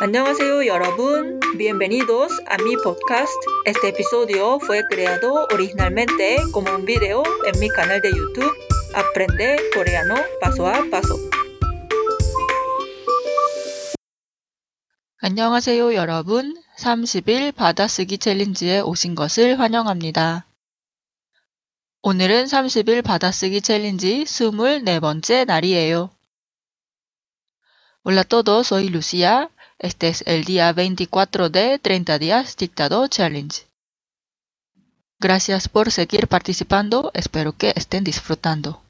Annyeonghaseyo 여러분, bienvenidos a mi podcast. Este episodio fue creado originalmente como un video en mi canal de YouTube Aprende coreano paso a paso. 안녕하세요 여러분. 30일 받아쓰기 챌린지에 오신 것을 환영합니다. 오늘은 30일 받아쓰기 챌린지 24번째 날이에요. Hola a todos, soy Lucía. Este es el día 24 de 30 días dictado challenge. Gracias por seguir participando, espero que estén disfrutando.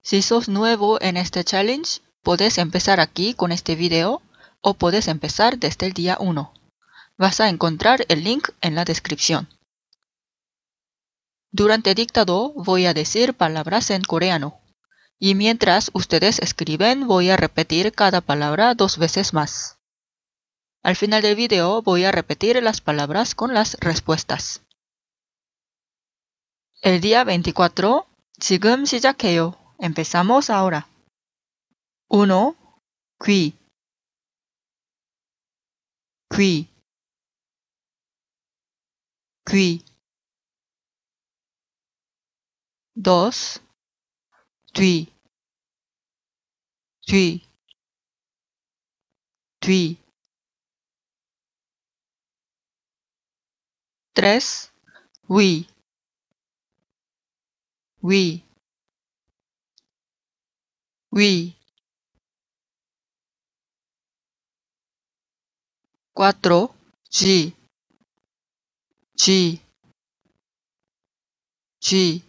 Si sos nuevo en este challenge, puedes empezar aquí con este video o puedes empezar desde el día 1. Vas a encontrar el link en la descripción. Durante dictado voy a decir palabras en coreano. Y mientras ustedes escriben voy a repetir cada palabra dos veces más. Al final del video voy a repetir las palabras con las respuestas. El día 24, 지금 시작해요. Empezamos ahora. 1. 귀 귀, 귀. 2. tui, tui, tui. Tres, we, we, we. Cuatro, G, G, G.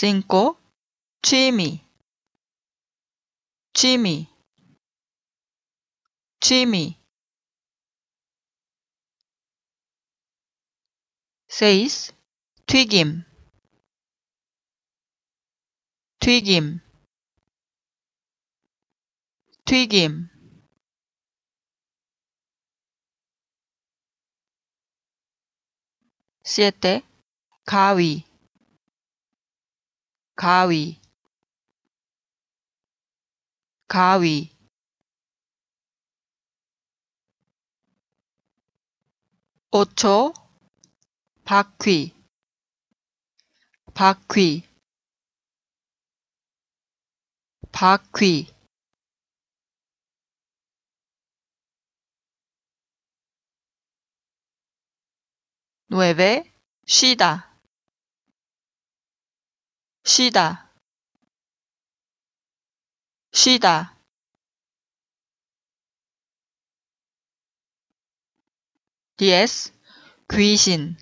5. 취미, 취미, 취미. 6. 튀김, 튀김, 튀김. 7. 가위, 가위, 가위. 5초 바퀴, 바퀴, 바퀴. 9. 쉬다, 쉬다, 쉬다. 10. 귀신,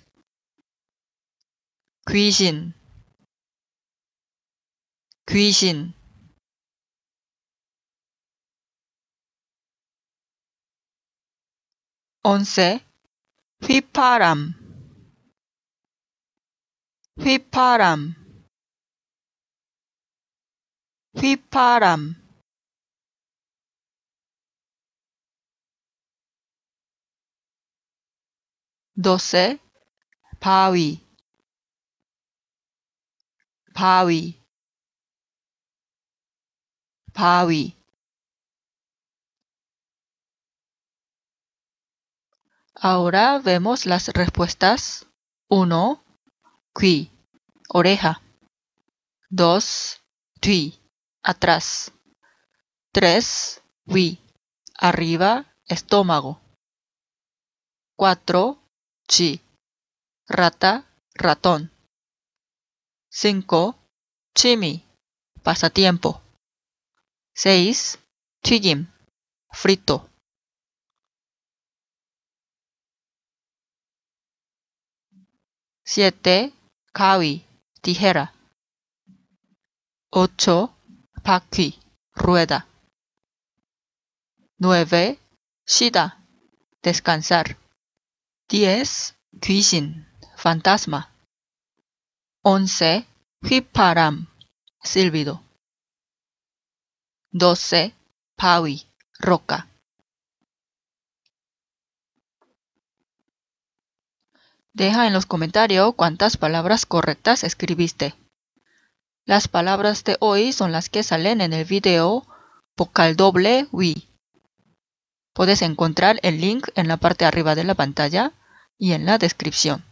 귀신, 귀신. 11. 휘파람, 휘파람, 휘파람. Fiparam doce Pawi Pawi Pawi Ahora vemos las respuestas. 1. Qui, oreja. 2. Tui, atrás. 3. Wi, arriba, estómago. 4. Chi, rata, ratón. 5. Chimi, pasatiempo. 6. Tigim, frito. 7. Kawi, tijera. 8. 바퀴, rueda. 9. Shida, descansar. 10. 귀신, fantasma. 11. 휘파람, silbido. 12. 바위, roca. Deja en los comentarios cuántas palabras correctas escribiste. Las palabras de hoy son las que salen en el video vocal doble wi. Puedes encontrar el link en la parte arriba de la pantalla y en la descripción.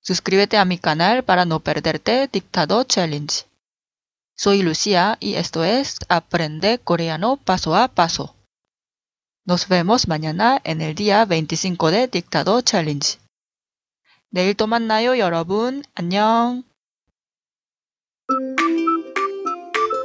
Suscríbete a mi canal para no perderte Dictado Challenge. Soy Lucía y esto es Aprende coreano paso a paso. Nos vemos mañana en el día 25 de Dictado Challenge. 내일 또 만나요, 여러분. 안녕.